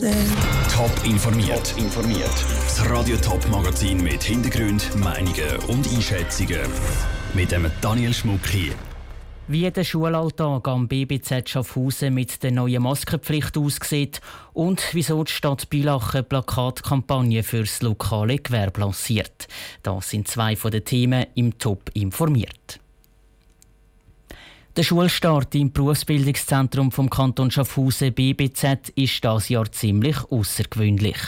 Top informiert. informiert. Das Radio Top Magazin mit Hintergrund, Meinungen und Einschätzungen mit dem Daniel Schmuck hier. Wie der Schulalltag am BBZ Schaffhausen mit der neuen Maskenpflicht aussieht und wieso die Stadt Bülach eine Plakatkampagne für das lokale Gewerbe lanciert. Das sind zwei von den Themen im Top informiert. Der Schulstart im Berufsbildungszentrum vom Kanton Schaffhausen BBZ ist das Jahr ziemlich außergewöhnlich.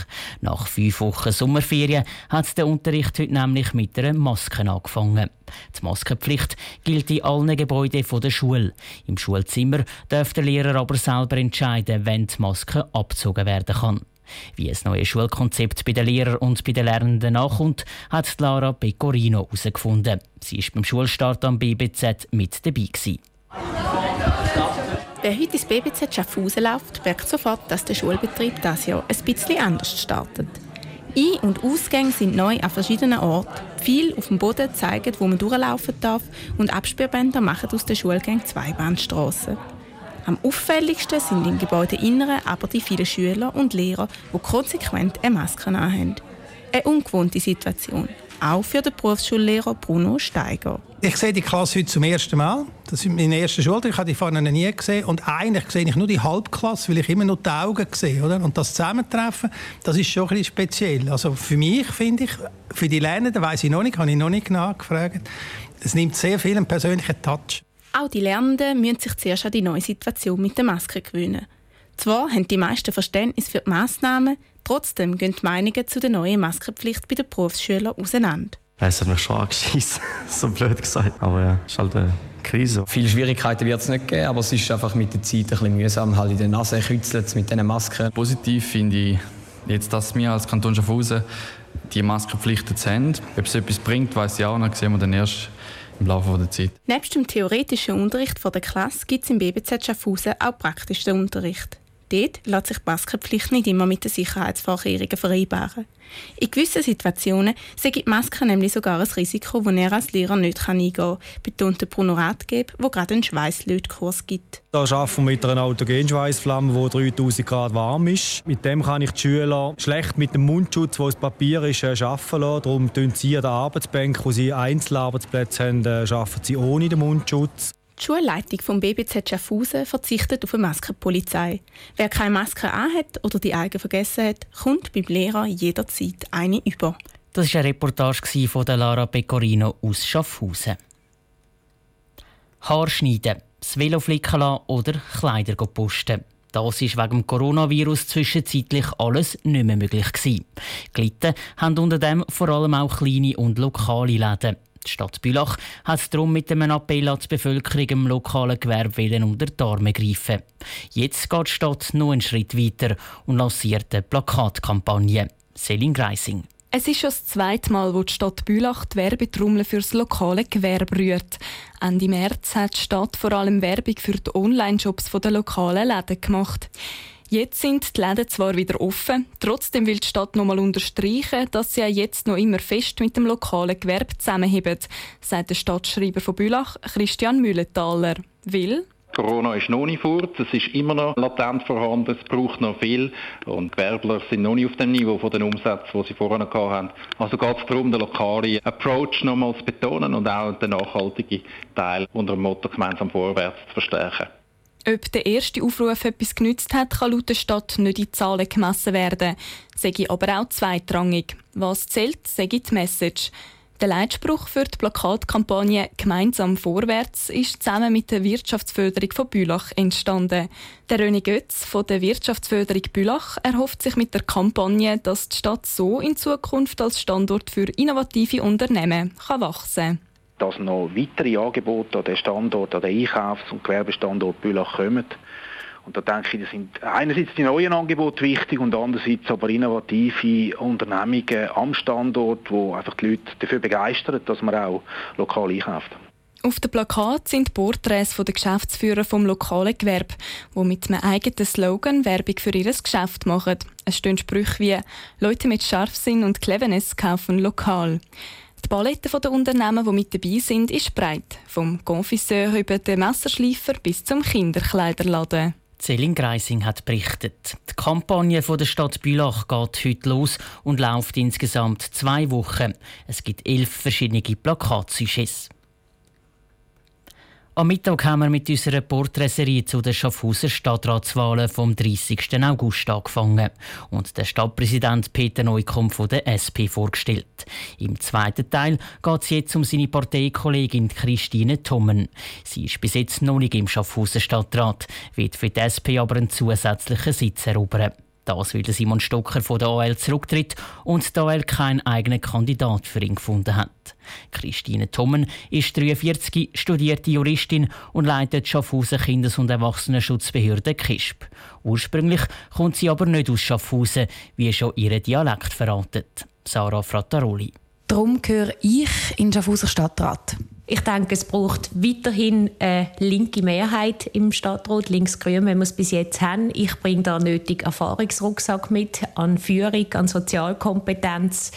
Nach fünf Wochen Sommerferien hat der Unterricht heute nämlich mit einer Maske angefangen. Die Maskenpflicht gilt in allen Gebäuden der Schule. Im Schulzimmer darf der Lehrer aber selber entscheiden, wenn die Maske abgezogen werden kann. Wie ein neues Schulkonzept bei den Lehrern und bei den Lernenden nachkommt, hat Lara Pecorino herausgefunden. Sie war beim Schulstart am BBZ mit dabei. Gewesen. Wer heute ins BBZ Schaffhausen läuft, merkt sofort, dass der Schulbetrieb das Jahr ein bisschen anders startet. Ein- und Ausgänge sind neu an verschiedenen Orten. Viel auf dem Boden zeigen, wo man durchlaufen darf und Absperrbänder machen aus den Schulgängen Zweibahnstraßen. Am auffälligsten sind im Gebäudeinneren aber die vielen Schüler und Lehrer, die konsequent eine Maske haben. Eine ungewohnte Situation auch für den Berufsschullehrer Bruno Steiger. Ich sehe die Klasse heute zum ersten Mal. Das ist mein erster Schultag. Ich habe die vorne nie gesehen. Und eigentlich sehe ich nur die Halbklasse, weil ich immer nur die Augen sehe. Oder? Und das Zusammentreffen, das ist schon ein bisschen speziell. Also für mich, finde ich, für die Lernenden, weiß ich noch nicht, habe ich noch nicht nachgefragt, es nimmt sehr viel einen persönlichen Touch. Auch die Lernenden müssen sich zuerst an die neue Situation mit der Maske gewöhnen. Zwar haben die meisten Verständnis für die Massnahmen, Trotzdem gehen die Meinungen zu der neuen Maskenpflicht bei den Berufsschülern auseinander. Es hat mich schon angeschissen, so blöd gesagt. Aber ja, es ist halt eine Krise. Viele Schwierigkeiten wird es nicht geben, aber es ist einfach mit der Zeit ein bisschen mühsam. Halt in der Nase kützelt mit diesen Masken. Positiv finde ich jetzt, dass wir als Kanton Schaffhausen die Maskenpflichten haben. Ob es etwas bringt, weiß ich auch noch. Sehen wir dann erst im Laufe der Zeit. Neben dem theoretischen Unterricht der Klasse gibt es im BBZ Schaffhausen auch praktischen Unterricht. Dort lässt sich die Maskenpflicht nicht immer mit den Sicherheitsvorkehrungen vereinbaren. In gewissen Situationen sind die Masken nämlich sogar ein Risiko, das er als Lehrer nicht eingehen kann, betont Bruno Ratgeb, der gerade einen Schweißlötkurs gibt. Da arbeiten wir mit einer Autogenschweißflamme, die 3000 Grad warm ist. Mit dem kann ich die Schüler schlecht mit dem Mundschutz, der aus Papier ist, äh, arbeiten lassen. Darum tun sie an der Arbeitsbank, wo sie Einzelarbeitsplätze haben, äh, arbeiten sie ohne den Mundschutz. Die Schulleitung vom BBZ Schaffhausen verzichtet auf eine Maskenpolizei. Wer keine Maske anhat oder die eigene vergessen hat, kommt beim Lehrer jederzeit eine über. Das war eine Reportage von Lara Pecorino aus Schaffhausen. Haarschneiden, das Velo flicken lassen oder Kleider posten. Das ist wegen dem Coronavirus zwischenzeitlich alles nicht mehr möglich gewesen. Gelitten haben unter dem vor allem auch kleine und lokale Läden. Die Stadt Bülach hat darum mit einem Appell an die Bevölkerung im lokalen Gewerbe unter die Arme greifen. Jetzt geht die Stadt noch einen Schritt weiter und lanciert eine Plakatkampagne. Selin Greising. Es ist schon das zweite Mal, wo die Stadt Bülach die Werbetrommel das lokale Gewerbe rührt. Ende März hat die Stadt vor allem Werbung für die Online-Shops der lokalen Läden gemacht. Jetzt sind die Läden zwar wieder offen, trotzdem will die Stadt noch einmal unterstreichen, dass sie ja jetzt noch immer fest mit dem lokalen Gewerbe zusammenheben, sagt der Stadtschreiber von Bülach, Christian Mühlenthaler. Will Corona ist noch nicht fort, es ist immer noch latent vorhanden, es braucht noch viel und Gewerbler sind noch nicht auf dem Niveau von den Umsätzen, die sie vorher hatten. Also geht es darum, den lokalen Approach nochmals zu betonen und auch den nachhaltigen Teil unter dem Motto gemeinsam vorwärts zu verstärken. Ob der erste Aufruf etwas genützt hat, kann laut der Stadt nicht in Zahlen gemessen werden. Sage aber auch zweitrangig. Was zählt, sage die Message. Der Leitspruch für die Plakatkampagne «Gemeinsam vorwärts» ist zusammen mit der Wirtschaftsförderung von Bülach entstanden. Der René Götz von der Wirtschaftsförderung Bülach erhofft sich mit der Kampagne, dass die Stadt so in Zukunft als Standort für innovative Unternehmen kann wachsen kann dass noch weitere Angebote an den Standort, an den Einkaufs- und Gewerbestandort Bülach kommen. Und da denke ich, da sind einerseits die neuen Angebote wichtig und andererseits aber innovative Unternehmungen am Standort, wo einfach die Leute dafür begeistern, dass man auch lokal einkauft. Auf dem Plakat sind Porträts der Geschäftsführer vom lokalen Gewerbe, die mit einem eigenen Slogan Werbung für ihr Geschäft machen. Es stehen Sprüche wie «Leute mit Scharfsinn und Cleverness kaufen lokal». Die Palette der Unternehmen, die mit dabei sind, ist breit. Vom Confiseur über den Messerschleifer bis zum Kinderkleiderladen. Celine Greising hat berichtet. Die Kampagne der Stadt Bülach geht heute los und läuft insgesamt zwei Wochen. Es gibt elf verschiedene Plakatsujets. Am Mittag haben wir mit unserer Porträtserie zu den Schaffhauser Stadtratswahlen vom 30. August angefangen und der Stadtpräsident Peter Neukomm von der SP vorgestellt. Im zweiten Teil geht es jetzt um seine Parteikollegin Christine Thommen. Sie ist bis jetzt noch nicht im Schaffhauser Stadtrat, wird für die SP aber einen zusätzlichen Sitz erobern. Das, weil Simon Stocker von der AL zurücktritt und die AL keinen eigenen Kandidat für ihn gefunden hat. Christine Thommen ist 43, studierte Juristin und leitet Schaffhausen Kindes- und Erwachsenenschutzbehörde KISP. Ursprünglich kommt sie aber nicht aus Schaffhausen, wie schon ihr Dialekt verratet. Sarah Frattaroli. Darum gehöre ich in den Schaffhauser Stadtrat. Ich denke, es braucht weiterhin eine linke Mehrheit im Stadtrat, links-grün, wenn wir es bis jetzt haben. Ich bringe da nötig Erfahrungsrucksack mit an Führung, an Sozialkompetenz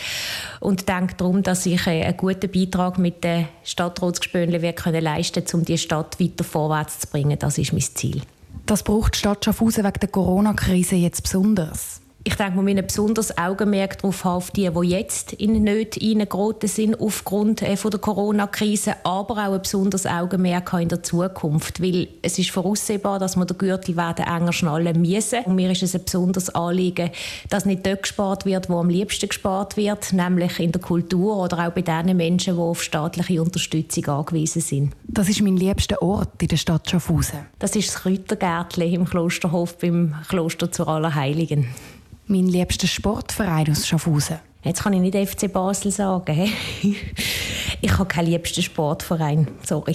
und denke darum, dass ich einen guten Beitrag mit den Stadtratsgespönchen leisten kann, um die Stadt weiter vorwärts zu bringen. Das ist mein Ziel. Das braucht die Stadt Schaffhausen wegen der Corona-Krise jetzt besonders. Ich denke, wir müssen ein besonderes Augenmerk darauf haben, auf die, die jetzt in Nöte hineingeraten sind aufgrund äh, von der Corona-Krise, aber auch ein besonderes Augenmerk haben in der Zukunft, weil es ist voraussehbar, dass wir den Gürtel werden enger schnallen müssen. Und mir ist es ein besonderes Anliegen, dass nicht dort gespart wird, wo am liebsten gespart wird, nämlich in der Kultur oder auch bei den Menschen, die auf staatliche Unterstützung angewiesen sind. Das ist mein liebster Ort in der Stadt Schaffhausen. Das ist das Kräutergärtchen im Klosterhof beim Kloster zur Allerheiligen mein liebster Sportverein aus Schaffhausen? Jetzt kann ich nicht FC Basel sagen. ich habe keinen liebsten Sportverein, sorry.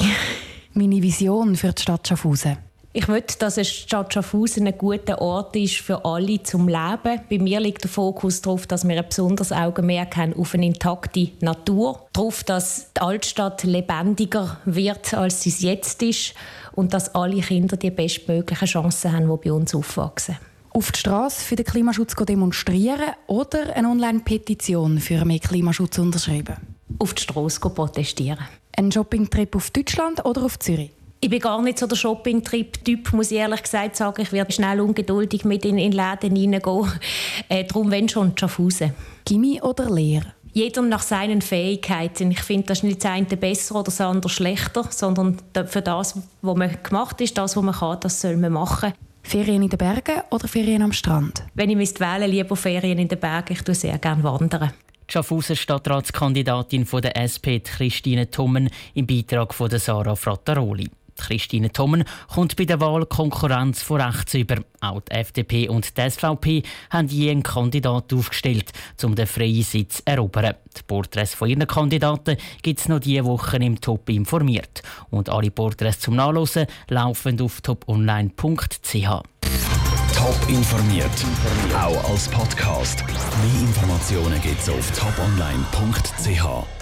Meine Vision für die Stadt Schaffhausen? Ich möchte, dass die Stadt Schaffhausen ein guter Ort ist für alle zum Leben. Bei mir liegt der Fokus darauf, dass wir ein besonderes Augenmerk haben auf eine intakte Natur, darauf, dass die Altstadt lebendiger wird, als sie es jetzt ist und dass alle Kinder die bestmöglichen Chancen haben, die bei uns aufwachsen auf die Straße für den Klimaschutz demonstrieren oder eine Online-Petition für mehr Klimaschutz unterschreiben? Auf die Straße protestieren. Ein Shoppingtrip auf Deutschland oder auf Zürich? Ich bin gar nicht so der Shopping-Trip-Typ, muss ich ehrlich gesagt sagen. Ich werde schnell ungeduldig mit in, in Läden hineingehen. Äh, darum, wenn schon, Schaffhausen. Gimmi oder Lehre? Jeder nach seinen Fähigkeiten. Ich finde, das ist nicht das eine besser oder das andere schlechter, sondern für das, was man gemacht ist, das, was man kann, das soll man machen. Ferien in den Bergen oder Ferien am Strand? Wenn ich müsste wählen, lieber Ferien in den Bergen. Ich tue sehr gerne wandern. Die Schaffhauser Stadtratskandidatin von der SP, Christine Thommen, im Beitrag von Sarah Frattaroli. Christine Thommen kommt bei der Wahl Konkurrenz von rechts über. Auch die FDP und die SVP haben je einen Kandidat aufgestellt, um den freien Sitz zu erobern. Die Porträts von ihren Kandidaten gibt es noch diese Woche im Top informiert. Und alle Porträts zum Nachlesen laufen auf toponline.ch. Top informiert, auch als Podcast. Mehr Informationen gibt es auf toponline.ch.